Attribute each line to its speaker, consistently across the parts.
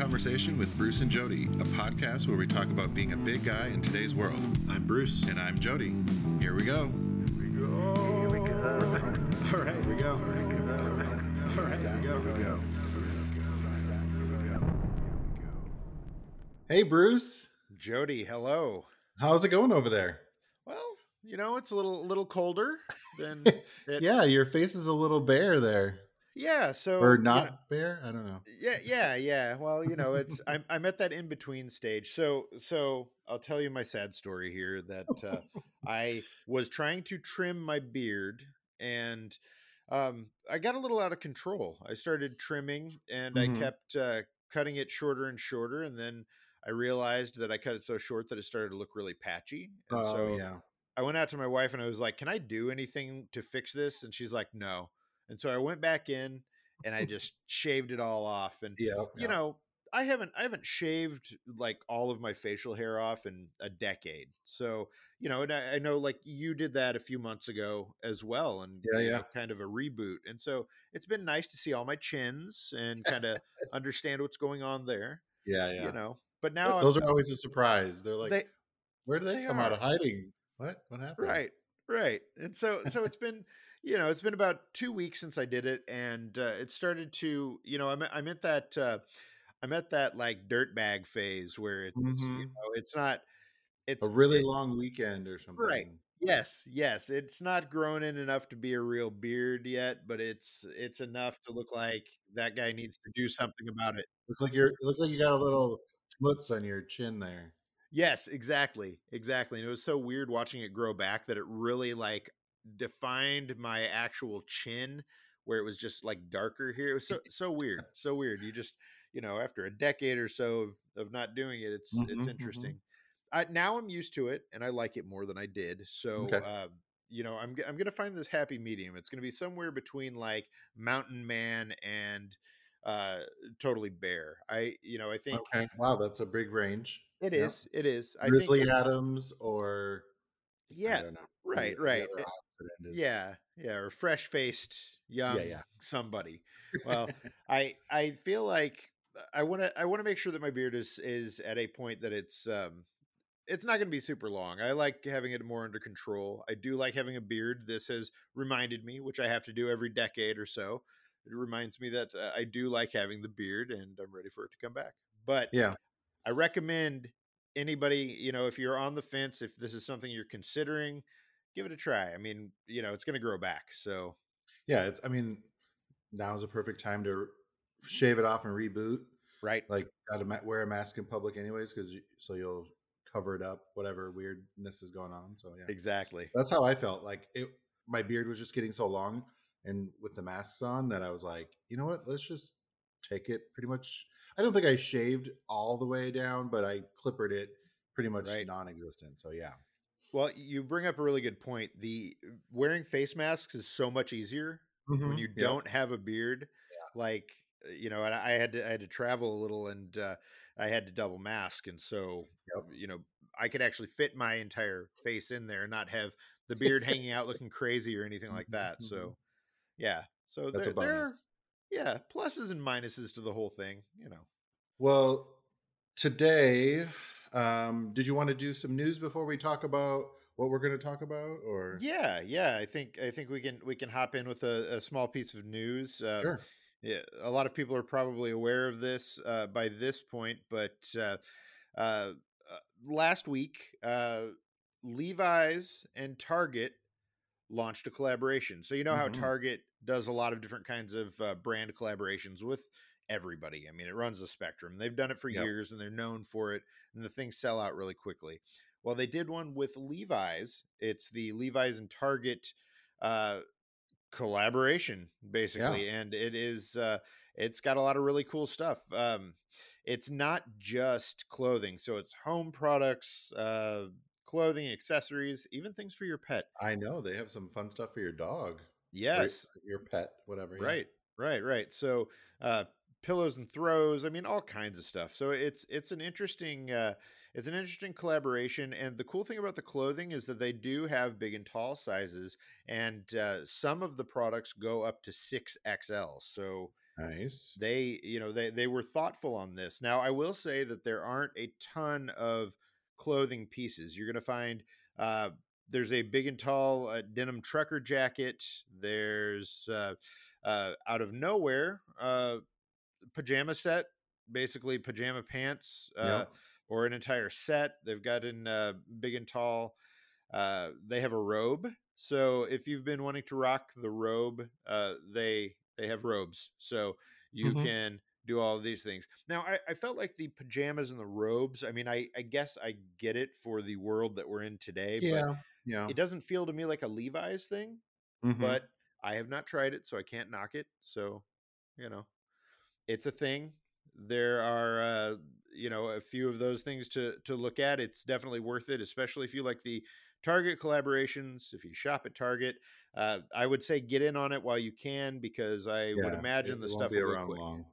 Speaker 1: This is Heavy Conversation with Bruce and Jody, a podcast where we talk about being a big guy in today's world. I'm Bruce. And I'm Jody. Here we go.
Speaker 2: All right, here we go. All right, here we go.
Speaker 1: Here we go. Hey, Bruce.
Speaker 2: Jody, hello.
Speaker 1: How's it going over there?
Speaker 2: Well, you know, it's a little little colder than it,
Speaker 1: Yeah, your face is a little bare there.
Speaker 2: Yeah. So
Speaker 1: Or
Speaker 2: you
Speaker 1: not
Speaker 2: know,
Speaker 1: bare? I don't know.
Speaker 2: yeah, yeah, yeah. Well, you know, it's I'm I'm at that in between stage. So so I'll tell you my sad story here that uh, I was trying to trim my beard and um, I got a little out of control. I started trimming and
Speaker 1: Mhm.
Speaker 2: I kept uh, cutting it shorter and shorter, and then I realized that I cut it so short that it started to look really patchy. And
Speaker 1: Oh,
Speaker 2: so
Speaker 1: yeah.
Speaker 2: I went out to my wife and I was like, "Can I do anything to fix this?" And she's like, "No." And so I went back in and I just shaved it all off. And
Speaker 1: Yeah.
Speaker 2: you know, I haven't I haven't shaved like all of my facial hair off in a decade. So you know, and I, I know like you did that a few months ago as well, and
Speaker 1: Yeah, yeah.
Speaker 2: know, kind of a reboot. And so it's been nice to see all my chins and kind of understand what's going on there.
Speaker 1: Yeah, yeah.
Speaker 2: You know, but now I'm-
Speaker 1: Those are always a surprise. They're like,
Speaker 2: they
Speaker 1: where do they,
Speaker 2: they
Speaker 1: come out of hiding? What? What happened?
Speaker 2: Right, right. And so, so it's been, you know, it's been about two weeks since I did it, and uh, it started to, you know, I'm I'm at that, uh, I'm at that like dirt bag phase where it's, you
Speaker 1: Mhm.
Speaker 2: know, it's not, it's
Speaker 1: A really
Speaker 2: it-
Speaker 1: long weekend or something. right?
Speaker 2: Yes, yes, it's not grown in enough to be a real beard yet, but it's it's enough to look like that guy needs to do something about it.
Speaker 1: Looks like you're. It looks like you got a little schmutz on your chin there.
Speaker 2: Yes, exactly. Exactly. And it was so weird watching it grow back that it really like defined my actual chin where it was just like darker here. It was so so weird. So weird. You just, you know, after a decade or so of of not doing it, it's
Speaker 1: Mhm,
Speaker 2: it's
Speaker 1: mhm.
Speaker 2: interesting. I, now I'm used to it and I like it more than I did. So
Speaker 1: Okay.
Speaker 2: uh you know, I'm I'm gonna find this happy medium. It's gonna be somewhere between like Mountain Man and uh totally bare I you know I think
Speaker 1: Okay. Wow, that's a big range.
Speaker 2: it
Speaker 1: Yeah.
Speaker 2: is it is. I
Speaker 1: Grizzly
Speaker 2: think
Speaker 1: Adams or
Speaker 2: yeah right right
Speaker 1: The other opposite end is-
Speaker 2: Yeah, yeah, or fresh faced young
Speaker 1: yeah.
Speaker 2: somebody. Well, I I feel like uh, I want to I want to make sure that my beard is is at a point that it's um it's not going to be super long. I like having it more under control. I do like having a beard. This has reminded me, which I have to do every decade or so. It reminds me that uh, I do like having the beard, and I'm ready for it to come back. But
Speaker 1: Yeah.
Speaker 2: I recommend anybody, you know, if you're on the fence, if this is something you're considering, give it a try. I mean, you know, it's going to grow back. So,
Speaker 1: Yeah. It's. I mean, now's a perfect time to shave it off and reboot.
Speaker 2: right.
Speaker 1: Like, got to wear a mask in public anyways, because so you'll cover it up, whatever weirdness is going on. So yeah,
Speaker 2: Exactly.
Speaker 1: that's how I felt. Like it, my beard was just getting so long, and with the masks on, that I was like, you know what? Let's just take it. Pretty much. I don't think I shaved all the way down, but I clippered it pretty much
Speaker 2: Right.
Speaker 1: non-existent. So yeah.
Speaker 2: Well, you bring up a really good point. The wearing face masks is so much easier when
Speaker 1: Mhm.
Speaker 2: you don't have a beard. Like, uh, you know, and I had to I had to travel a little and uh, I had to double mask, and so
Speaker 1: Yep.
Speaker 2: you know I could actually fit my entire face in there and not have the beard hanging out looking crazy or anything like
Speaker 1: Mhm,
Speaker 2: that.
Speaker 1: mhm.
Speaker 2: So, yeah. So
Speaker 1: That's a
Speaker 2: there, there are
Speaker 1: bonus.
Speaker 2: yeah pluses and minuses to the whole thing. You know.
Speaker 1: Well, today, um, did you want to do some news before we talk about what we're going to talk about, or
Speaker 2: Yeah, yeah. I think I think we can we can hop in with a, a small piece of news. Uh,
Speaker 1: sure?
Speaker 2: yeah, a lot of people are probably aware of this uh, by this point, but uh, uh, uh, last week, uh, Levi's and Target launched a collaboration. So you know how
Speaker 1: Mhm.
Speaker 2: Target does a lot of different kinds of uh, brand collaborations with everybody. I mean, it runs the spectrum. They've done it for
Speaker 1: Yep.
Speaker 2: years, and they're known for it, and the things sell out really quickly. Well, they did one with Levi's. It's the Levi's and Target uh, collaboration, basically, and it is uh, it's got a lot of really cool stuff. Um, it's not just clothing, so it's home products, uh, clothing, accessories, even things for your pet.
Speaker 1: I know they have some fun stuff for your dog,
Speaker 2: Yes,
Speaker 1: your pet, whatever. yeah.
Speaker 2: right, right, right. So uh, pillows and throws. I mean, all kinds of stuff. So it's it's an interesting uh, it's an interesting collaboration. And the cool thing about the clothing is that they do have big and tall sizes, and uh, some of the products go up to six XL. So
Speaker 1: nice.
Speaker 2: They you know they they were thoughtful on this. Now I will say that there aren't a ton of clothing pieces. You're going to find. Uh, there's a big and tall uh, denim trucker jacket. There's uh, uh, out of nowhere uh, pajama set, basically pajama pants uh, yep. or an entire set. They've got in uh, big and tall. Uh, they have a robe. So if you've been wanting to rock the robe, uh, they they have robes. So you mm-hmm. can do all of these things. Now, I, I, felt like the pajamas and the robes. I mean, I, I guess I get it for the world that we're in today.
Speaker 1: Yeah, but yeah.
Speaker 2: It doesn't feel to me like a Levi's thing, mm-hmm. but I have not tried it, so I can't knock it. So, you know, it's a thing. There are, uh, you know, a few of those things to to look at. It's definitely worth it, especially if you like the Target collaborations. If you shop at Target, uh, I would say get in on it while you can because I yeah, would imagine the stuff
Speaker 1: will be around long.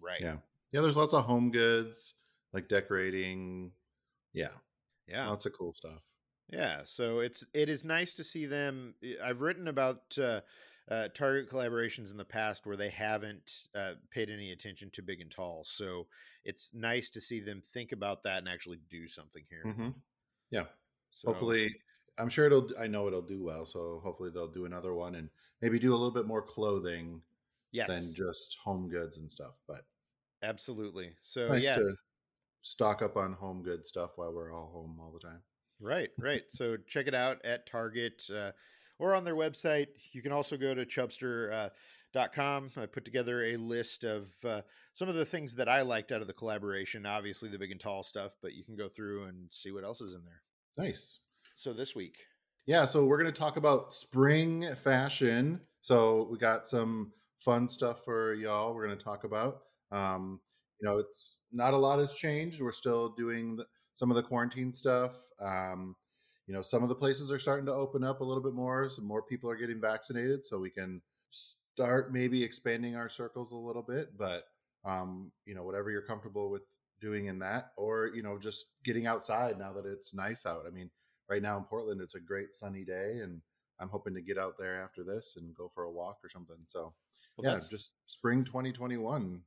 Speaker 2: Right.
Speaker 1: Yeah. Yeah. There's lots of home goods like decorating. Yeah.
Speaker 2: Yeah.
Speaker 1: Lots of cool stuff.
Speaker 2: Yeah. So it's it is nice to see them. I've written about. Uh, uh, Target collaborations in the past where they haven't uh, paid any attention to big and tall. So it's nice to see them think about that and actually do something here.
Speaker 1: Mm-hmm. Yeah. So, hopefully, I'm sure it'll. I know it'll do well. So hopefully they'll do another one and maybe do a little bit more clothing.
Speaker 2: Yes.
Speaker 1: Than just home goods and stuff. But
Speaker 2: absolutely. So
Speaker 1: nice
Speaker 2: yeah.
Speaker 1: To stock up on home good stuff while we're all home all the time.
Speaker 2: Right, right. so check it out at Target. Uh, or on their website. You can also go to chubstr.com. Uh, I put together a list of uh, some of the things that I liked out of the collaboration. Obviously, the big and tall stuff, but you can go through and see what else is in there.
Speaker 1: Nice.
Speaker 2: So this week.
Speaker 1: Yeah, so we're going to talk about spring fashion. So we got some fun stuff for y'all. We're going to talk about. Um, you know, it's not a lot has changed. We're still doing the, some of the quarantine stuff. Um, you know some of the places are starting to open up a little bit more some more people are getting vaccinated so we can start maybe expanding our circles a little bit but um, you know whatever you're comfortable with doing in that or you know just getting outside now that it's nice out. I mean right now in portland it's a great sunny day and i'm hoping to get out there after this and go for a walk or something so well, yeah just spring 2021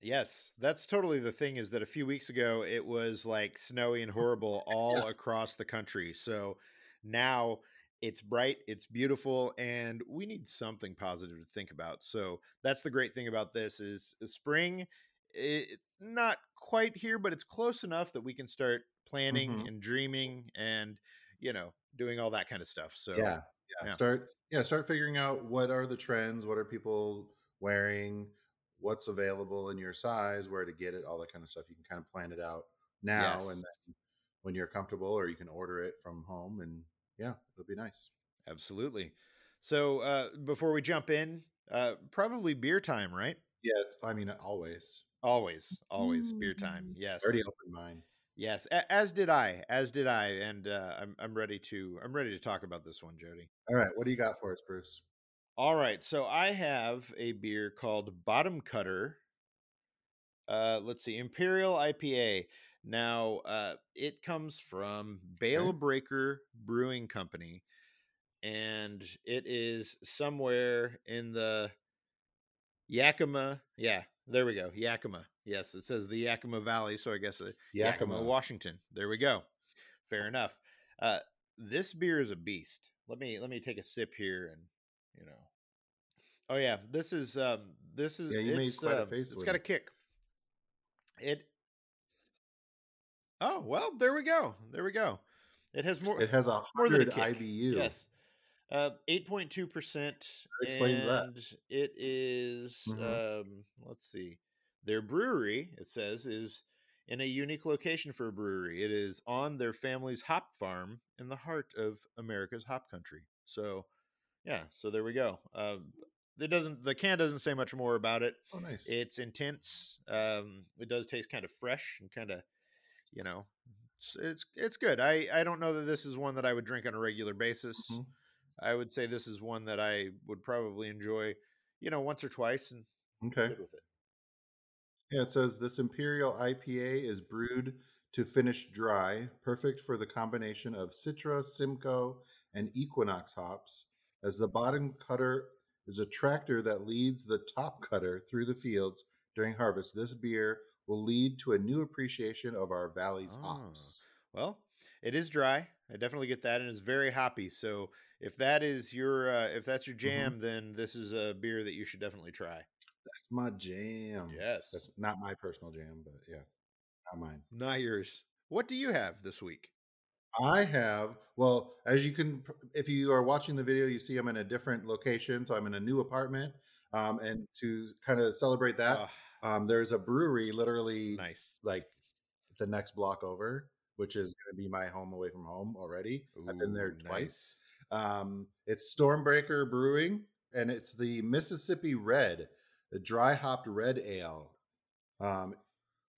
Speaker 2: Yes, that's totally the thing is that a few weeks ago it was like snowy and horrible all yeah. across the country. So now it's bright, it's beautiful, and we need something positive to think about. So that's the great thing about this is spring it's not quite here, but it's close enough that we can start planning mm-hmm. and dreaming and you know doing all that kind of stuff. So
Speaker 1: yeah, yeah, yeah. start yeah, start figuring out what are the trends, what are people wearing, what's available in your size, where to get it, all that kind of stuff. You can kind of plan it out now, yes. and then when you're comfortable, or you can order it from home, and yeah, it'll be nice.
Speaker 2: Absolutely. So uh, before we jump in, uh, probably beer time, right?
Speaker 1: Yeah, I mean, always,
Speaker 2: always, always beer time. Yes,
Speaker 1: already opened mine.
Speaker 2: Yes, as did I, as did I, and uh, I'm I'm ready to I'm ready to talk about this one, Jody.
Speaker 1: All right, what do you got for us, Bruce?
Speaker 2: All right, so I have a beer called Bottom Cutter. Uh, let's see, Imperial IPA. Now, uh, it comes from Bale. Breaker Brewing Company, and it is somewhere in the Yakima. Yeah, there we go, Yakima. Yes, it says the Yakima Valley, so I guess uh, Yakima. Yakima, Washington. There we go. Fair enough. Uh, this beer is a beast. Let me let me take a sip here and you know. Oh yeah, this is um this is
Speaker 1: yeah, you made quite uh, a face.
Speaker 2: It's got it. a kick. It. Oh well, there we go. There we go. It has more.
Speaker 1: It has a hundred IBU.
Speaker 2: Yes, uh, eight point two percent.
Speaker 1: Explains that.
Speaker 2: It is, mm-hmm. um, let's see. Their brewery, it says, is in a unique location for a brewery. It is on their family's hop farm in the heart of America's hop country. So, yeah, so there we go. Uh, it doesn't the can doesn't say much more about it.
Speaker 1: Oh, nice.
Speaker 2: It's intense. Um, it does taste kind of fresh and kind of, you know, it's, it's, it's good. I I don't know that this is one that I would drink on a regular basis. Mm-hmm. I would say this is one that I would probably enjoy, you know, once or twice and
Speaker 1: okay
Speaker 2: with it.
Speaker 1: Yeah, it says this Imperial IPA is brewed to finish dry, perfect for the combination of Citra, Simcoe, and Equinox hops, as the bottom cutter is a tractor that leads the top cutter through the fields during harvest. This beer will lead to a new appreciation of our valley's hops.
Speaker 2: well, it is dry. I definitely get that, and it's very hoppy. So if that is your uh, if that's your
Speaker 1: Mhm.
Speaker 2: jam, then this is a beer that you should definitely try.
Speaker 1: That's my jam.
Speaker 2: Yes,
Speaker 1: That's not my personal jam, but yeah, not mine.
Speaker 2: not yours. What do you have this week?
Speaker 1: I have, well, as you can, if you are watching the video, you see I'm in a different location. So I'm in a new apartment. Um, and to kind of celebrate that, um, there's a brewery literally
Speaker 2: nice.
Speaker 1: like the next block over, which is going to be my home away from home already. I've been there
Speaker 2: Ooh,
Speaker 1: twice. Um, it's Stormbreaker Brewing, and it's the Mississippi Red, the dry hopped red ale. Um,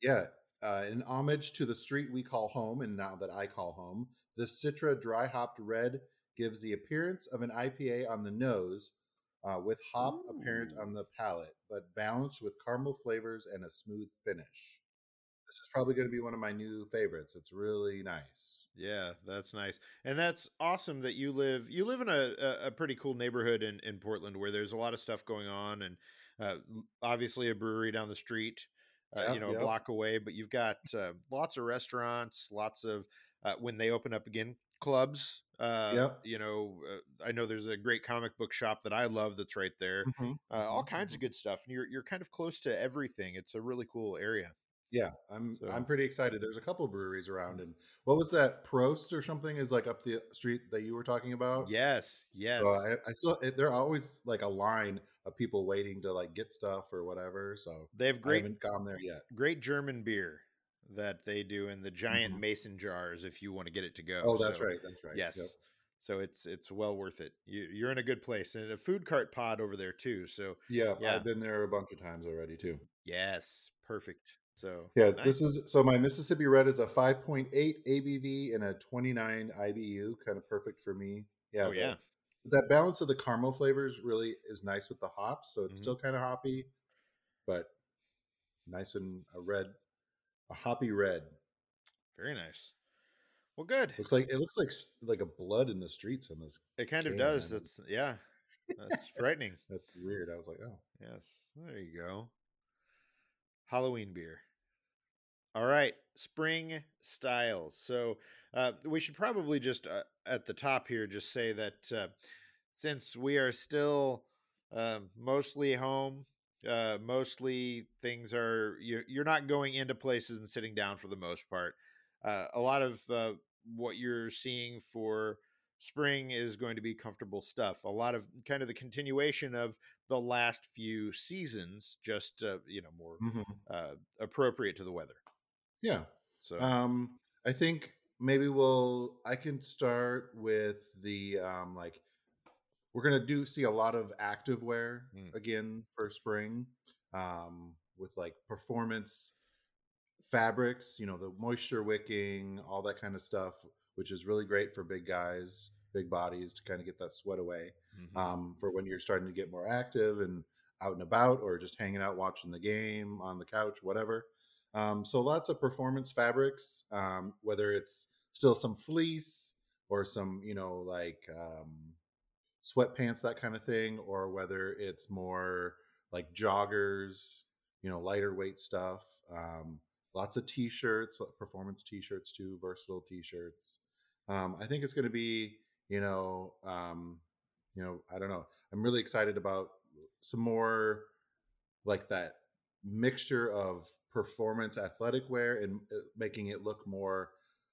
Speaker 1: yeah, uh, in homage to the street we call home, and now that I call home, the Citra dry hopped red gives the appearance of an IPA on the nose, uh, with hop apparent on the palate, but balanced with caramel flavors and a smooth finish. This is probably going to be one of my new favorites. It's really nice.
Speaker 2: Yeah, that's nice, and that's awesome that you live. You live in a, a, a pretty cool neighborhood in, in Portland where there's a lot of stuff going on, and uh, obviously a brewery down the street, uh, you
Speaker 1: Yep,
Speaker 2: know, a block away. But you've got uh, lots of restaurants, lots of uh, when they open up again, clubs. Uh,
Speaker 1: yep.
Speaker 2: you know, uh, I know there's a great comic book shop that I love that's right there.
Speaker 1: Mhm,
Speaker 2: Uh, all
Speaker 1: mhm,
Speaker 2: kinds of
Speaker 1: mhm.
Speaker 2: good stuff, and you're you're kind of close to everything. It's a really cool area.
Speaker 1: Yeah, I'm I'm pretty excited. There's a couple breweries around, and what was that Prost or something is like up the street that you were talking about?
Speaker 2: yes,
Speaker 1: So
Speaker 2: yes.
Speaker 1: I, I still are always like a line of people waiting to like get stuff or whatever. So
Speaker 2: They have
Speaker 1: I
Speaker 2: great
Speaker 1: haven't gone there yet.
Speaker 2: great German beer that they do in the giant
Speaker 1: Mhm.
Speaker 2: mason jars if you want to get it to go.
Speaker 1: Oh, that's
Speaker 2: So,
Speaker 1: right. That's right. Yep.
Speaker 2: Yes. So it's it's well worth it. You, you're in a good place and a food cart pod over there too. So
Speaker 1: Yeah,
Speaker 2: yeah,
Speaker 1: I've been there a bunch of times already too.
Speaker 2: yes, perfect. So
Speaker 1: Yeah,
Speaker 2: nice.
Speaker 1: this is so my Mississippi Red is a 5.8 ABV and a 29 IBU, kind of perfect for me. Yeah,
Speaker 2: Oh yeah.
Speaker 1: That balance of the caramel flavors really is nice with the hops, so it's
Speaker 2: Mhm.
Speaker 1: still kind of hoppy, but nice and a red, a hoppy red.
Speaker 2: Very nice. Well, good.
Speaker 1: Looks like it looks like like a blood in the streets on this
Speaker 2: It kind of does. That's yeah. That's frightening.
Speaker 1: That's weird. I was like, oh,
Speaker 2: Yes. There you go. Halloween beer. All right, spring styles. So uh, we should probably just uh, at the top here just say that uh, since we are still uh, mostly home, uh, mostly things are you're, you're not going into places and sitting down for the most part. Uh, a lot of uh, what you're seeing for spring is going to be comfortable stuff. A lot of kind of the continuation of the last few seasons, just uh, you know more
Speaker 1: Mhm.
Speaker 2: uh, appropriate to the weather.
Speaker 1: yeah.
Speaker 2: So
Speaker 1: Um, I think maybe we'll. I can start with the um, like we're gonna do see a lot of active wear
Speaker 2: Mm.
Speaker 1: again for spring, um, with like performance fabrics. You know, the moisture wicking, all that kind of stuff, which is really great for big guys, big bodies to kind of get that sweat away.
Speaker 2: mhm.
Speaker 1: um, for when you're starting to get more active and out and about or just hanging out watching the game on the couch whatever um, so lots of performance fabrics um, whether it's still some fleece or some you know like um, sweatpants that kind of thing or whether it's more like joggers you know lighter weight stuff um, lots of t-shirts performance t-shirts too versatile t-shirts. Um, i think it's going to be you know um, you know i don't know i'm really excited about some more like that mixture of performance athletic wear and uh, making it look more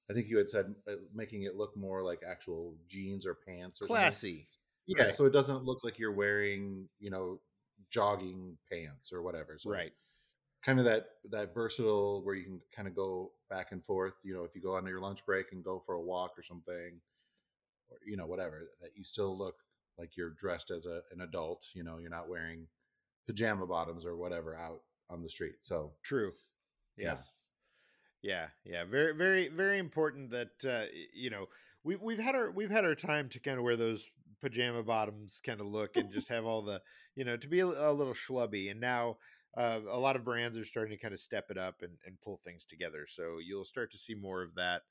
Speaker 1: i think you had said uh, making it look more like actual jeans or pants or something.
Speaker 2: classy.
Speaker 1: yeah
Speaker 2: right.
Speaker 1: so it doesn't look like you're wearing you know jogging pants or whatever so
Speaker 2: Right.
Speaker 1: kind of that that versatile where you can kind of go back and forth you know if you go on your lunch break and go for a walk or something or you know whatever that you still look like you're dressed as a, an adult you know you're not wearing pajama bottoms or whatever out on the street so
Speaker 2: True. Yes. Yeah. Yeah. Very, very, very important that uh, you know we've we've had our we've had our time to kind of wear those pajama bottoms kind of look and just have all the you know to be a, a little schlubby and now uh, a lot of brands are starting to kind of step it up and, and pull things together. So you'll start to see more of that.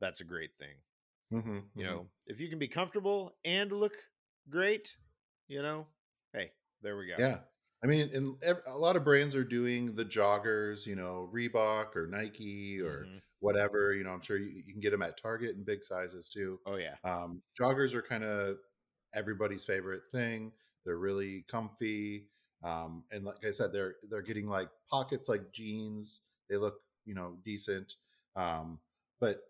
Speaker 2: That's a great thing.
Speaker 1: Mm-hmm,
Speaker 2: you know, if you can be comfortable and look great, you know, hey, there we go.
Speaker 1: Yeah. I mean, and a lot of brands are doing the joggers, you know, Reebok or Nike or mm-hmm. whatever. You know, I'm sure you, you, can get them at Target in big sizes too.
Speaker 2: Oh yeah.
Speaker 1: Um, joggers are kind of everybody's favorite thing. They're really comfy, um, and like I said, they're they're getting like pockets like jeans. They look, you know, decent. Um, but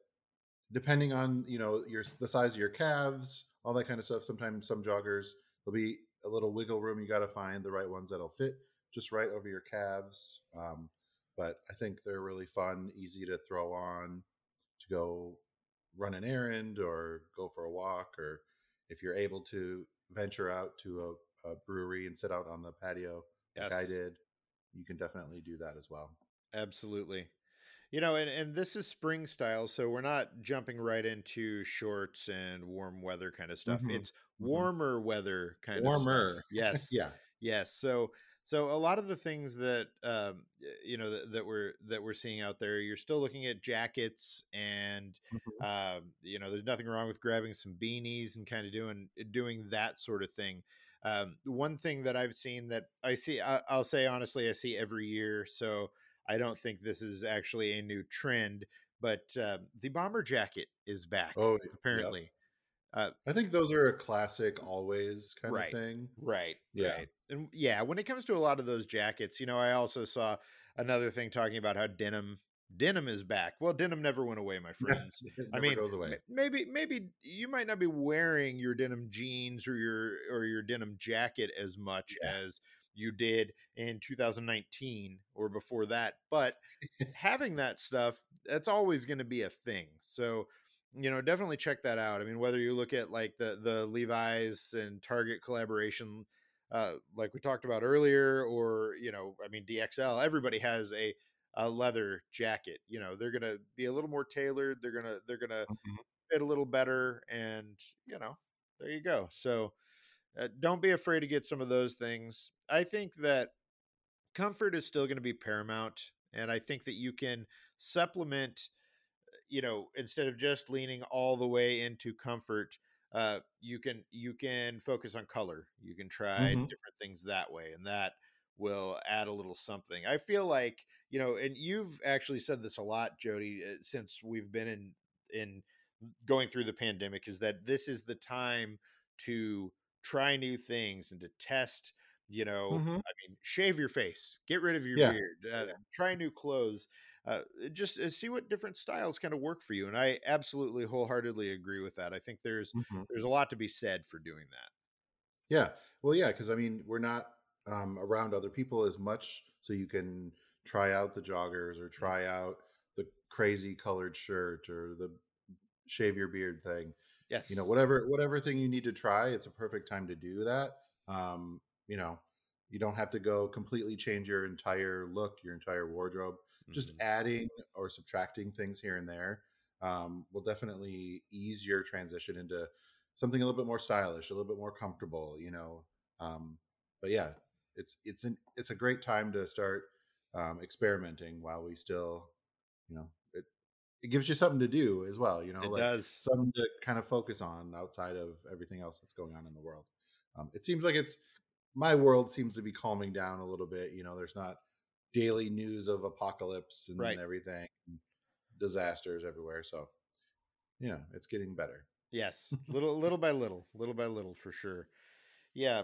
Speaker 1: depending on you know your the size of your calves, all that kind of stuff. Sometimes some joggers there'll be a little wiggle room. You got to find the right ones that'll fit just right over your calves. Um, but I think they're really fun, easy to throw on to go run an errand or go for a walk, or if you're able to venture out to a, a brewery and sit out on the patio yes. like I did, you can definitely do that as well.
Speaker 2: Absolutely. You know, and, and this is spring style, so we're not jumping right into shorts and warm weather kind of stuff. Mm-hmm. It's. Warmer mm-hmm. weather kind
Speaker 1: warmer. of warmer.
Speaker 2: Yes.
Speaker 1: yeah.
Speaker 2: Yes. So so a lot of the things that um, you know that, that, we're that we're seeing out there, you're still looking at jackets, and mm-hmm. uh, you know there's nothing wrong with grabbing some beanies and kind of doing doing that sort of thing. Um, one thing that I've seen that I see, I, will say honestly, I see every year. So I don't think this is actually a new trend, but uh, the bomber jacket is back. Oh, apparently.
Speaker 1: Uh, I think those are a classic, always kind
Speaker 2: right,
Speaker 1: of thing.
Speaker 2: Right. Yeah. Right. And yeah, when it comes to a lot of those jackets, you know, I also saw another thing talking about how denim denim is back. Well, denim never went away, my friends. I mean, maybe maybe you might not be wearing your denim jeans or your or your denim jacket as much yeah. as you did in 2019 or before that. But having that stuff, that's always going to be a thing. So, you know, definitely check that out. I mean, whether you look at like the the Levi's and Target collaboration, uh, like we talked about earlier, or you know, I mean, DXL, everybody has a a leather jacket. You know, they're gonna be a little more tailored. They're gonna they're gonna mm-hmm. fit a little better, and you know, there you go. So uh, don't be afraid to get some of those things. I think that comfort is still going to be paramount. And I think that you can supplement, you know, instead of just leaning all the way into comfort, uh, you can you can focus on color. You can try mm-hmm. different things that way, and that will add a little something. I feel like you know, and you've actually said this a lot, Jody, uh, since we've been in in going through the pandemic, is that this is the time to try new things and to test you know mm-hmm. i mean shave your face get rid of your yeah. beard uh, try new clothes uh, just uh, see what different styles kind of work for you and i absolutely wholeheartedly agree with that i think there's mm-hmm. there's a lot to be said for doing that
Speaker 1: yeah well yeah because i mean we're not um, around other people as much so you can try out the joggers or mm-hmm. try out the crazy colored shirt or the shave your beard thing
Speaker 2: Yes.
Speaker 1: You know, whatever whatever thing you need to try, it's a perfect time to do that. Um, you know, you don't have to go completely change your entire look, your entire wardrobe. Mm-hmm. Just adding or subtracting things here and there um, will definitely ease your transition into something a little bit more stylish, a little bit more comfortable. You know, um, but yeah, it's it's an it's a great time to start um, experimenting while we still, you know, it gives you something to do as well. You know,
Speaker 2: it
Speaker 1: like
Speaker 2: does
Speaker 1: something to kind of focus on outside of everything else that's going on in the world. Um, it seems like it's my world seems to be calming down a little bit. You know, there's not daily news of apocalypse and
Speaker 2: right.
Speaker 1: everything, disasters everywhere. So, you know, it's getting better.
Speaker 2: Yes, little little by little, little by little, for sure. Yeah,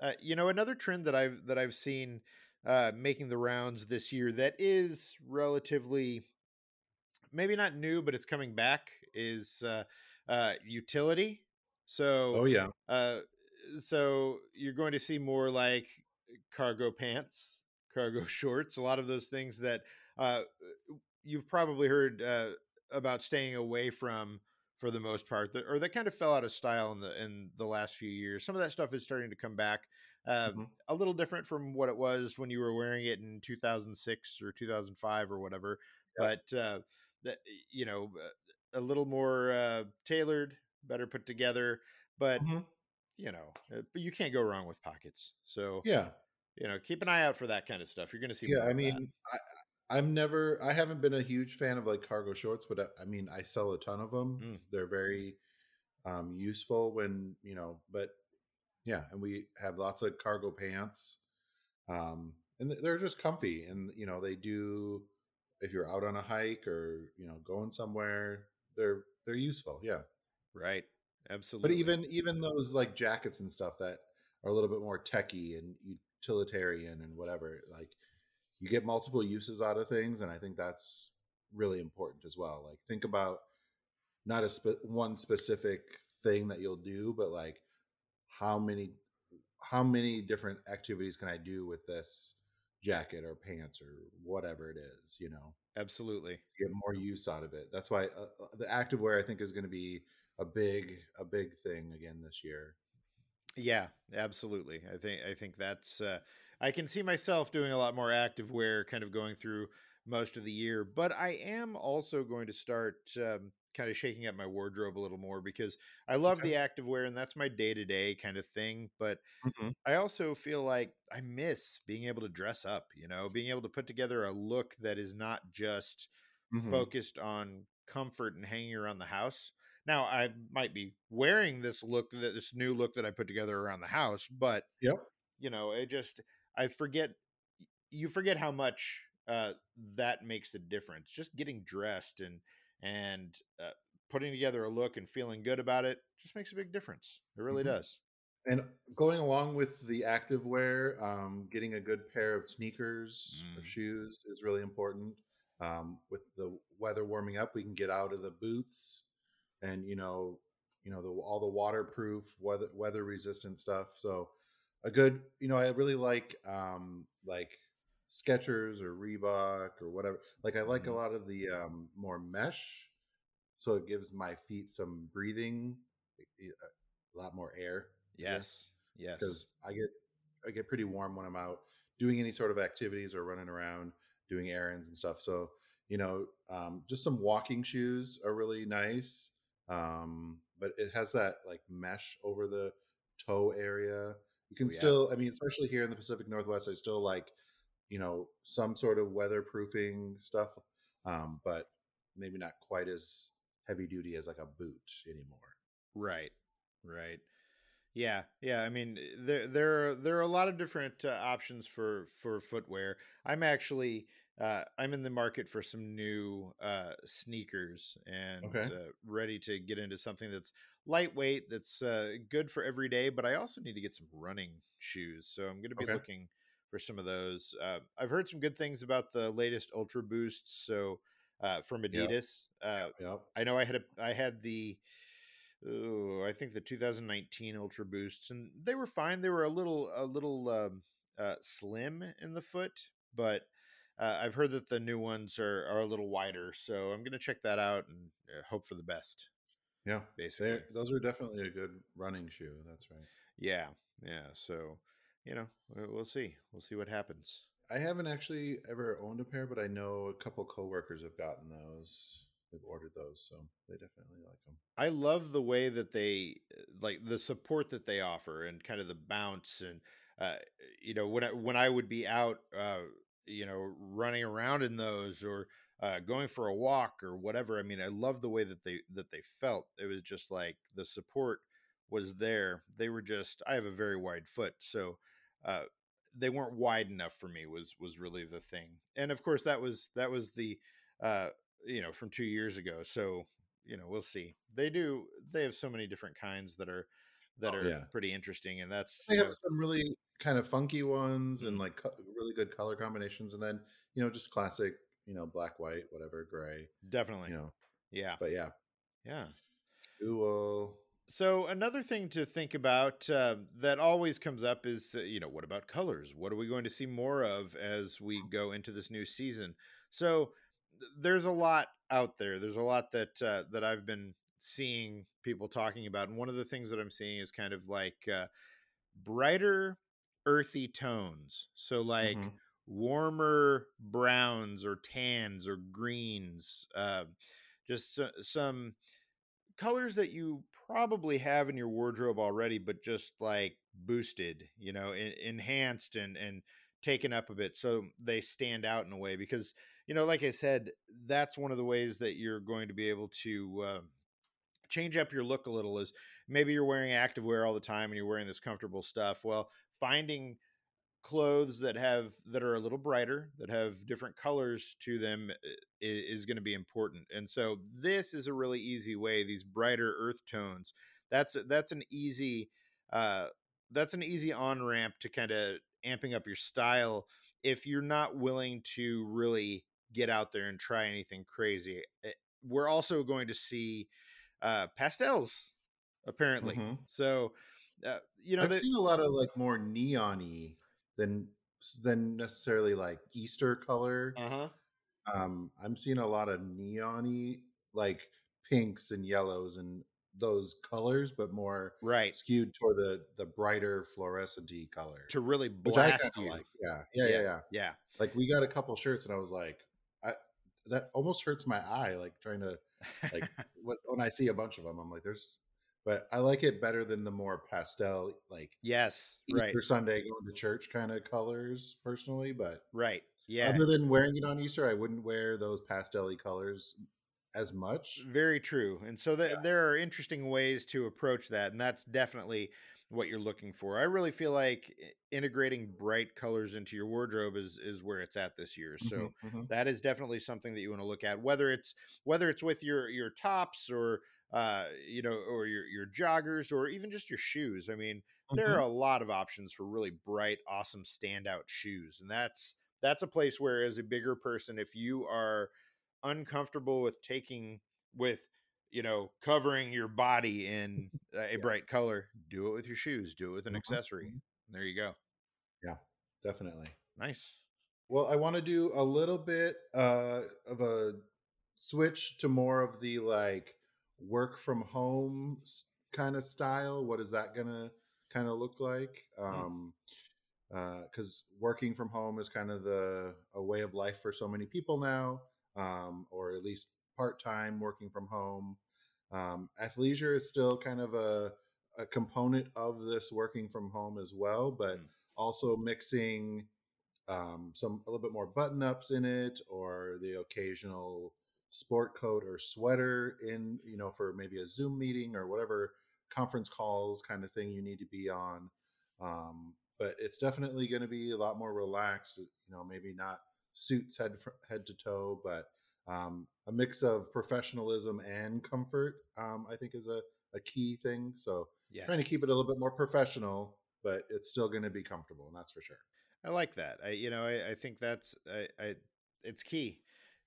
Speaker 2: uh, you know, another trend that I've that I've seen uh, making the rounds this year that is relatively maybe not new, but it's coming back is uh, uh, utility. So,
Speaker 1: oh yeah.
Speaker 2: Uh, so you're going to see more like cargo pants, cargo shorts, a lot of those things that uh, you've probably heard uh, about staying away from for the most part, that, or that kind of fell out of style in the in the last few years. Some of that stuff is starting to come back. Uh, mm-hmm. A little different from what it was when you were wearing it in 2006 or 2005 or whatever. But uh, that you know a little more uh, tailored, better put together. But mm-hmm. you know, uh, but you can't go wrong with pockets. So
Speaker 1: yeah,
Speaker 2: you know, keep an eye out for that kind of stuff. You're going to see.
Speaker 1: Yeah, I mean, I, I'm never, I haven't been a huge fan of like cargo shorts, but I, uh, I mean, I sell a ton of them. Mm. They're very um, useful when you know, but yeah, and we have lots of cargo pants, um, and they're just comfy, and you know, they do. If you're out on a hike or you know going somewhere, they're they're useful. Yeah,
Speaker 2: right. Absolutely.
Speaker 1: But even even those like jackets and stuff that are a little bit more techy and utilitarian and whatever, like you get multiple uses out of things, and I think that's really important as well. Like think about not a spe- one specific thing that you'll do, but like how many how many different activities can I do with this jacket or pants or whatever it is, you know?
Speaker 2: Absolutely.
Speaker 1: Get more use out of it. That's why uh, uh the active wear I think is going to be a big a big thing again this year.
Speaker 2: Yeah, absolutely. I think I think that's uh, I can see myself doing a lot more active wear, kind of going through most of the year. But I am also going to start um, kind of shaking up my wardrobe a little more because I love okay. the active wear and that's my day to day kind of thing. But mm-hmm. I also feel like I miss being able to dress up. You know, being able to put together a look that is not just mm-hmm. focused on comfort and hanging around the house. Now I might be wearing this look, that this new look that I put together around the house, but
Speaker 1: yep,
Speaker 2: you know, it just I forget. You forget how much uh, that makes a difference. Just getting dressed and and uh, putting together a look and feeling good about it just makes a big difference. It really mm-hmm. does.
Speaker 1: And going along with the active wear, um, getting a good pair of sneakers mm. or shoes is really important. Um, with the weather warming up, we can get out of the boots and you know you know the all the waterproof weather weather resistant stuff. So a good you know i really like um like skechers or reebok or whatever. Like i like mm-hmm. a lot of the um more mesh so it gives my feet some breathing a lot more air
Speaker 2: yes yes. Because
Speaker 1: i get i get pretty warm when i'm out doing any sort of activities or running around doing errands and stuff. So you know um, just some walking shoes are really nice um, but it has that like mesh over the toe area. You can oh, yeah. still, I mean, especially here in the Pacific Northwest, I still like, you know, some sort of weatherproofing stuff, um, but maybe not quite as heavy duty as like a boot anymore.
Speaker 2: Right, right. Yeah, yeah. I mean, there there are, there are a lot of different uh, options for for footwear. I'm actually uh, I'm in the market for some new uh, sneakers and okay. uh, ready to get into something that's lightweight, that's uh, good for every day. But I also need to get some running shoes, so I'm going to be okay. looking for some of those. Uh, I've heard some good things about the latest Ultra Boosts. So uh, from Adidas,
Speaker 1: yep. Yep.
Speaker 2: I know I had a I had the. Oh, I think the 2019 Ultra Boosts, and they were fine. They were a little, a little um, slim in the foot, but uh, I've heard that the new ones are, are a little wider, so I'm going to check that out and uh, hope for the best.
Speaker 1: Yeah,
Speaker 2: basically,
Speaker 1: those are definitely a good running shoe. That's right.
Speaker 2: Yeah, yeah. So, you know, we'll see. We'll see what happens.
Speaker 1: I haven't actually ever owned a pair, but I know a couple coworkers have gotten those. They've ordered those, so they definitely like them.
Speaker 2: I love the way that they like the support that they offer and kind of the bounce and uh, you know when I when I would be out uh, you know, running around in those or uh, going for a walk or whatever. I mean, I love the way that they that they felt. It was just like the support was there. They were just. I have a very wide foot, so uh, they weren't wide enough for me. Was was really the thing. And of course, that was that was the uh, you know from two years ago. So you know, we'll see. They do. They have so many different kinds that are that oh, are yeah. pretty interesting, and that's
Speaker 1: they have some really kind of funky ones and like co- really good color combinations, and then you know just classic, you know, black, white, whatever, gray.
Speaker 2: Definitely,
Speaker 1: you know.
Speaker 2: Yeah,
Speaker 1: but yeah,
Speaker 2: yeah.
Speaker 1: Cool.
Speaker 2: So another thing to think about uh, that always comes up is, uh, you know, what about colors? What are we going to see more of as we go into this new season? So there's a lot out there. There's a lot that uh, that I've been seeing people talking about, and one of the things that I'm seeing is kind of like uh, brighter earthy tones. So like mm-hmm. warmer browns or tans or greens, uh, just some colors that you probably have in your wardrobe already, but just like boosted, you know, en- enhanced and and taken up a bit so they stand out in a way because you know like i said that's one of the ways that you're going to be able to uh, change up your look a little is maybe you're wearing activewear all the time and you're wearing this comfortable stuff well finding clothes that have that are a little brighter that have different colors to them is, is going to be important. And so this is a really easy way these brighter earth tones that's that's an easy uh that's an easy on ramp to kind of amping up your style if you're not willing to really get out there and try anything crazy. Eh, we're also going to see uh pastels apparently.
Speaker 1: Mhm.
Speaker 2: so uh, you know
Speaker 1: I've
Speaker 2: the-
Speaker 1: seen a lot of like more neon-y than than necessarily like Easter color.
Speaker 2: uh-huh
Speaker 1: Um, I'm seeing a lot of neon-y, like pinks and yellows and those colors, but more
Speaker 2: right
Speaker 1: skewed toward the the brighter fluorescent color.
Speaker 2: to really blast you
Speaker 1: like. Yeah, yeah, yeah, yeah.
Speaker 2: yeah
Speaker 1: Like we got a couple shirts, and I was like, I that almost hurts my eye, like trying to like when I see a bunch of them, I'm like, there's. But I like it better than the more pastel, like
Speaker 2: yes
Speaker 1: Easter
Speaker 2: right
Speaker 1: Sunday going to church kind of colors, personally. But
Speaker 2: right yeah
Speaker 1: other than wearing it on Easter, I wouldn't wear those pastel colors as much.
Speaker 2: Very true. And so th- there are interesting ways to approach that. And that's definitely what you're looking for. I really feel like integrating bright colors into your wardrobe is, is where it's at this year. So
Speaker 1: Mhm, mhm.
Speaker 2: that is definitely something that you want to look at, whether it's, whether it's with your, your tops or, uh, you know, or your, your joggers or even just your shoes. I mean, there are
Speaker 1: Mhm.
Speaker 2: a lot of options for really bright, awesome standout shoes. And that's, that's a place where as a bigger person, if you are uncomfortable with taking with you know covering your body in a bright color do it with your shoes do it with an
Speaker 1: Mhm,
Speaker 2: accessory
Speaker 1: mhm.
Speaker 2: there you go
Speaker 1: Yeah, definitely.
Speaker 2: nice
Speaker 1: Well, I want to do a little bit uh, of a switch to more of the like work from home kind of style. What is that gonna kind of look like? Um, because working from home is kind of the a way of life for so many people now, um, or at least part time working from home. Um, athleisure is still kind of a, a component of this working from home as well, but
Speaker 2: Mm.
Speaker 1: also mixing um, some a little bit more button ups in it, or the occasional sport coat or sweater in, you know, for maybe a Zoom meeting or whatever conference calls kind of thing you need to be on. Um, but it's definitely going to be a lot more relaxed. You know, maybe not suits head head to toe, but um, a mix of professionalism and comfort. Um, I think is a, a key thing. So
Speaker 2: yes
Speaker 1: trying to keep it a little bit more professional, but it's still going to be comfortable, and that's for sure.
Speaker 2: i like that i you know i, I think that's I, I it's key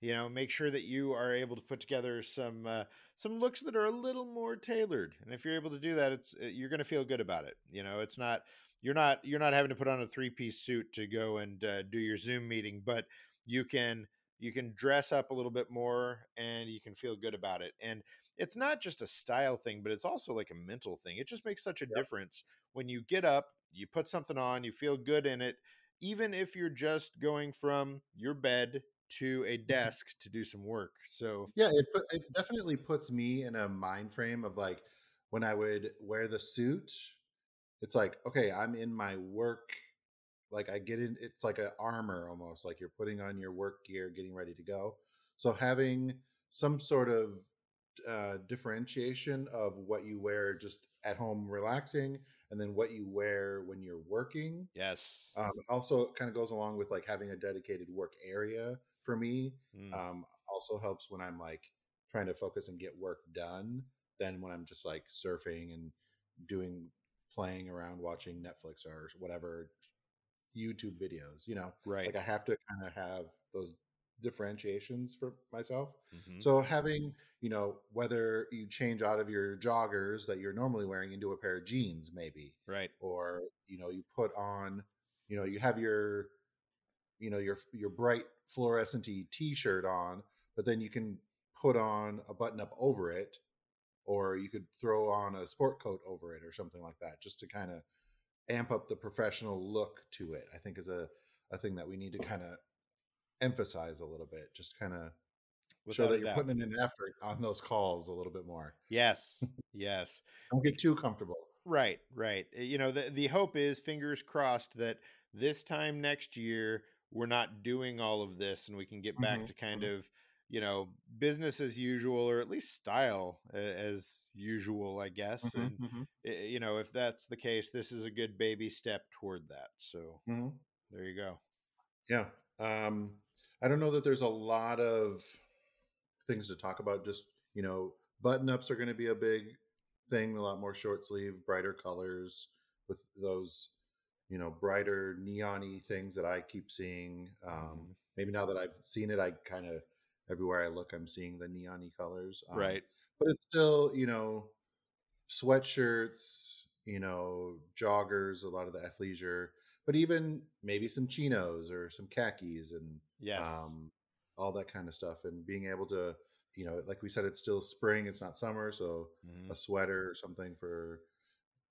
Speaker 2: you know make sure that you are able to put together some uh, some looks that are a little more tailored and if you're able to do that it's uh, you're going to feel good about it you know it's not you're not you're not having to put on a three piece suit to go and uh, do your zoom meeting but you can you can dress up a little bit more and you can feel good about it and it's not just a style thing but it's also like a mental thing it just makes such a difference when you get up you put something on you feel good in it even if you're just going from your bed to a desk to do some work so
Speaker 1: Yeah, it put, it definitely puts me in a mind frame of like when I would wear the suit. It's like okay, I'm in my work. Like I get in, it's like an armor almost. Like you're putting on your work gear, getting ready to go. So having some sort of uh, differentiation of what you wear just at home relaxing, and then what you wear when you're working.
Speaker 2: yes
Speaker 1: Um, also, kind of goes along with like having a dedicated work area for me
Speaker 2: Mm.
Speaker 1: um, also helps when I'm like trying to focus and get work done than when I'm just like surfing and doing playing around watching Netflix or whatever YouTube videos. You know,
Speaker 2: right
Speaker 1: like I have to kind of have those differentiations for myself.
Speaker 2: Mhm.
Speaker 1: So having, you know, whether you change out of your joggers that you're normally wearing into a pair of jeans, maybe,
Speaker 2: right
Speaker 1: or you know, you put on, you know, you have your, you know, your your bright fluorescent t-shirt on, but then you can put on a button up over it, or you could throw on a sport coat over it or something like that, just to kind of amp up the professional look to it. I think is a a thing that we need to kind of emphasize a little bit, just kind of show that you're
Speaker 2: doubt.
Speaker 1: putting in an effort on those calls a little bit more.
Speaker 2: yes yes
Speaker 1: Don't get too comfortable.
Speaker 2: Right, right. Uh, You know, the the hope is fingers crossed that this time next year we're not doing all of this and we can get back
Speaker 1: Mhm,
Speaker 2: to kind
Speaker 1: mhm,
Speaker 2: of, you know, business as usual or at least style as usual, I guess.
Speaker 1: mhm,
Speaker 2: And
Speaker 1: mhm,
Speaker 2: uh, you know, if that's the case, this is a good baby step toward that. So,
Speaker 1: mhm.
Speaker 2: there you go.
Speaker 1: Yeah. Um, I don't know that there's a lot of things to talk about. Just, you know, button ups are going to be a big thing, a lot more short sleeve, brighter colors with those, you know, brighter neony things that I keep seeing. Um,
Speaker 2: Mhm.
Speaker 1: maybe now that I've seen it, I kind of, everywhere I look, I'm seeing the neony colors. Um,
Speaker 2: Right.
Speaker 1: but it's still, you know, sweatshirts, you know, joggers, a lot of the athleisure, but even maybe some chinos or some khakis and
Speaker 2: Yes.
Speaker 1: um, all that kind of stuff. And being able to, you know, like we said, it's still spring, it's not summer, so
Speaker 2: Mhm.
Speaker 1: a sweater or something for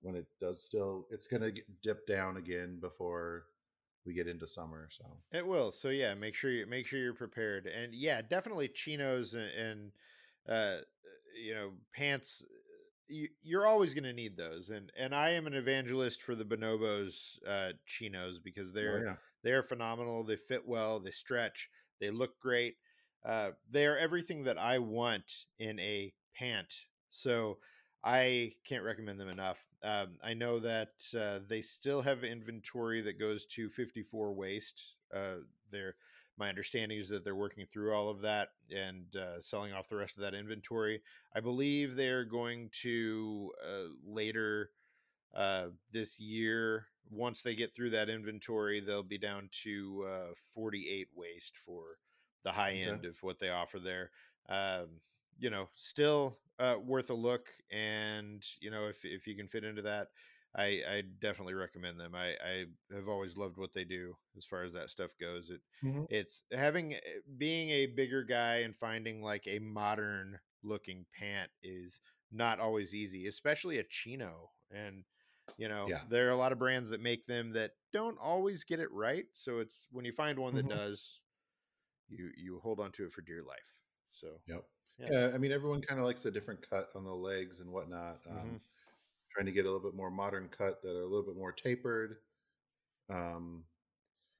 Speaker 1: when it does still, it's going to dip down again before we get into summer. So,
Speaker 2: It will. So yeah, make sure you make sure you're prepared. And yeah, definitely chinos and, and uh you know, pants you, you're always going to need those. And and I am an evangelist for the bonobos uh chinos because
Speaker 1: oh,
Speaker 2: they're
Speaker 1: yeah.
Speaker 2: they're phenomenal. They fit well, they stretch, they look great. Uh they are everything that I want in a pant. So I can't recommend them enough. Um, I know that uh, they still have inventory that goes to 54 waist. Uh, they're my understanding is that they're working through all of that and uh, selling off the rest of that inventory. I believe they're going to uh, later uh, this year. Once they get through that inventory, they'll be down to uh, 48 waist for the high
Speaker 1: Okay.
Speaker 2: end of what they offer there. Um, you know, still uh, worth a look, and you know, if if you can fit into that, I I definitely recommend them. I I have always loved what they do as far as that stuff goes. It
Speaker 1: Mhm.
Speaker 2: it's having eh, being a bigger guy and finding like a modern looking pant is not always easy, especially a chino. And you know,
Speaker 1: Yeah.
Speaker 2: there are a lot of brands that make them that don't always get it right. So it's when you find one that
Speaker 1: Mhm.
Speaker 2: does, you you hold on to it for dear life. So
Speaker 1: Yep.
Speaker 2: Yes.
Speaker 1: Yeah. I mean, everyone kind of likes a different cut on the legs and whatnot. Um,
Speaker 2: Mhm.
Speaker 1: trying to get a little bit more modern cut that are a little bit more tapered. Um,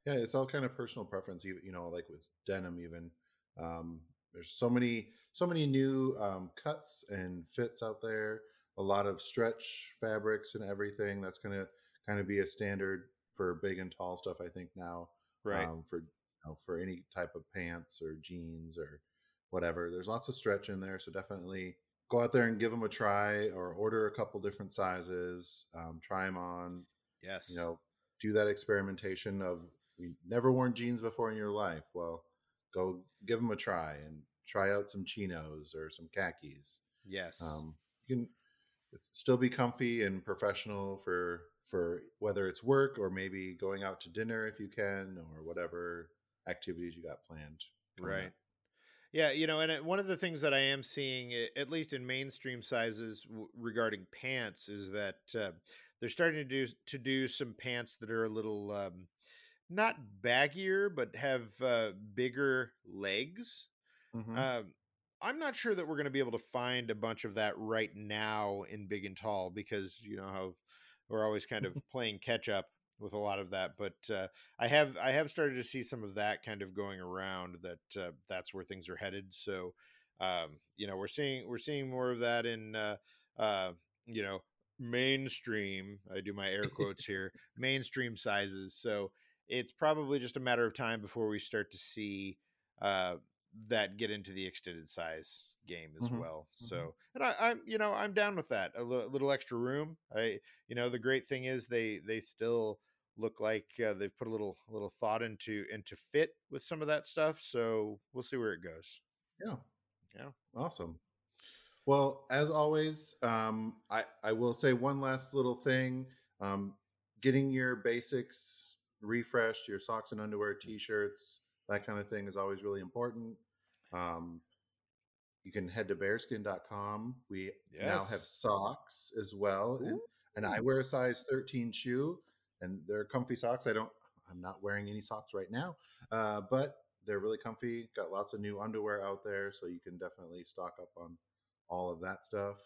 Speaker 1: yeah, it's all kind of personal preference. You, you know, like with denim, even um, there's so many, so many new um, cuts and fits out there. A lot of stretch fabrics and everything. That's going to kind of be a standard for big and tall stuff. I think now,
Speaker 2: right.
Speaker 1: um, for you know, for any type of pants or jeans or whatever. There's lots of stretch in there, so definitely go out there and give them a try, or order a couple different sizes, um, try them on.
Speaker 2: yes.
Speaker 1: You know, do that experimentation of you've never worn jeans before in your life. Well, go give them a try and try out some chinos or some khakis.
Speaker 2: yes.
Speaker 1: Um, you can still be comfy and professional for for whether it's work or maybe going out to dinner if you can or whatever activities you got planned. Right. up.
Speaker 2: Yeah, you know, and it- one of the things that I am seeing, at least in mainstream sizes w- regarding pants, is that uh, they're starting to do to do some pants that are a little um, not baggier, but have uh, bigger legs.
Speaker 1: Mhm.
Speaker 2: Um, I'm not sure that we're going to be able to find a bunch of that right now in big and tall because you know how we're always kind of playing catch up with a lot of that. But uh, I have I have started to see some of that kind of going around. That uh, that's where things are headed. So um, you know we're seeing we're seeing more of that in uh, uh, you know mainstream. I do my air quotes here. mainstream sizes. So it's probably just a matter of time before we start to see uh, that get into the extended size game as
Speaker 1: Mhm,
Speaker 2: well.
Speaker 1: mhm.
Speaker 2: So, and I, I'm, you know, I'm down with that. A little, little extra room. I, you know, the great thing is they, they still look like uh, they've put a little, little thought into, into fit with some of that stuff. So we'll see where it goes.
Speaker 1: Yeah.
Speaker 2: Yeah.
Speaker 1: Awesome. Well, as always, um, I, I will say one last little thing. Um, getting your basics refreshed, your socks and underwear, t shirts, that kind of thing is always really important. Um, you can head to bearskin.com. We now have socks as well. And, and I wear a size 13 shoe, and they're comfy socks. I don't, I'm not wearing any socks right now, uh, but they're really comfy. Got lots of new underwear out there, so you can definitely stock up on all of that stuff.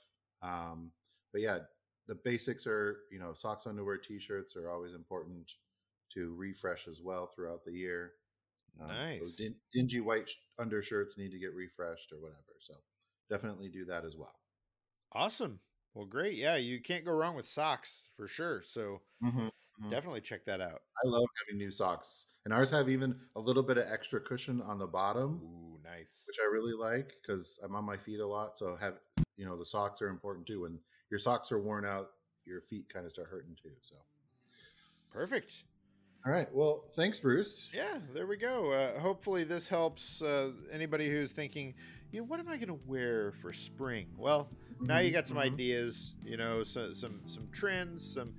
Speaker 1: Um, but yeah, the basics are, you know, socks, underwear, t-shirts are always important to refresh as well throughout the year.
Speaker 2: Um, nice.
Speaker 1: Din- dingy white sh- undershirts need to get refreshed or whatever. So definitely do that as well.
Speaker 2: Awesome. Well, great. Yeah, you can't go wrong with socks for sure. So mm-hmm. Mm-hmm. definitely check that out.
Speaker 1: I love having new socks, and ours have even a little bit of extra cushion on the bottom.
Speaker 2: Ooh, nice.
Speaker 1: Which I really like because I'm on my feet a lot. So have you know the socks are important too. When your socks are worn out, your feet kind of start hurting too. So
Speaker 2: perfect.
Speaker 1: All right. Well, thanks, Bruce.
Speaker 2: Yeah, there we go. Uh, hopefully, this helps uh, anybody who's thinking, you know, what am I going to wear for spring? Well, mm-hmm, now you mm-hmm, got some mm-hmm. ideas. You know, so, some some trends, some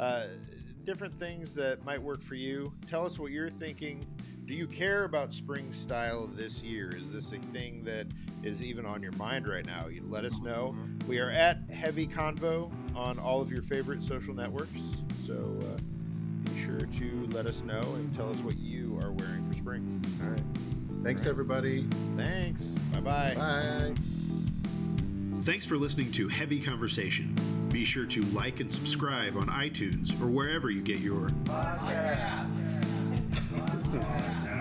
Speaker 2: uh, different things that might work for you. Tell us what you're thinking. Do you care about spring style this year? Is this a thing that is even on your mind right now? You let us know. Mm-hmm. We are at Heavy Convo on all of your favorite social networks. So uh, sure to let us know and tell us what you are wearing for spring.
Speaker 1: All right. Thanks, All right. everybody.
Speaker 2: Thanks. Bye-bye.
Speaker 1: Bye.
Speaker 3: Thanks for listening to Heavy Conversation. Be sure to like and subscribe on iTunes or wherever you get your podcasts.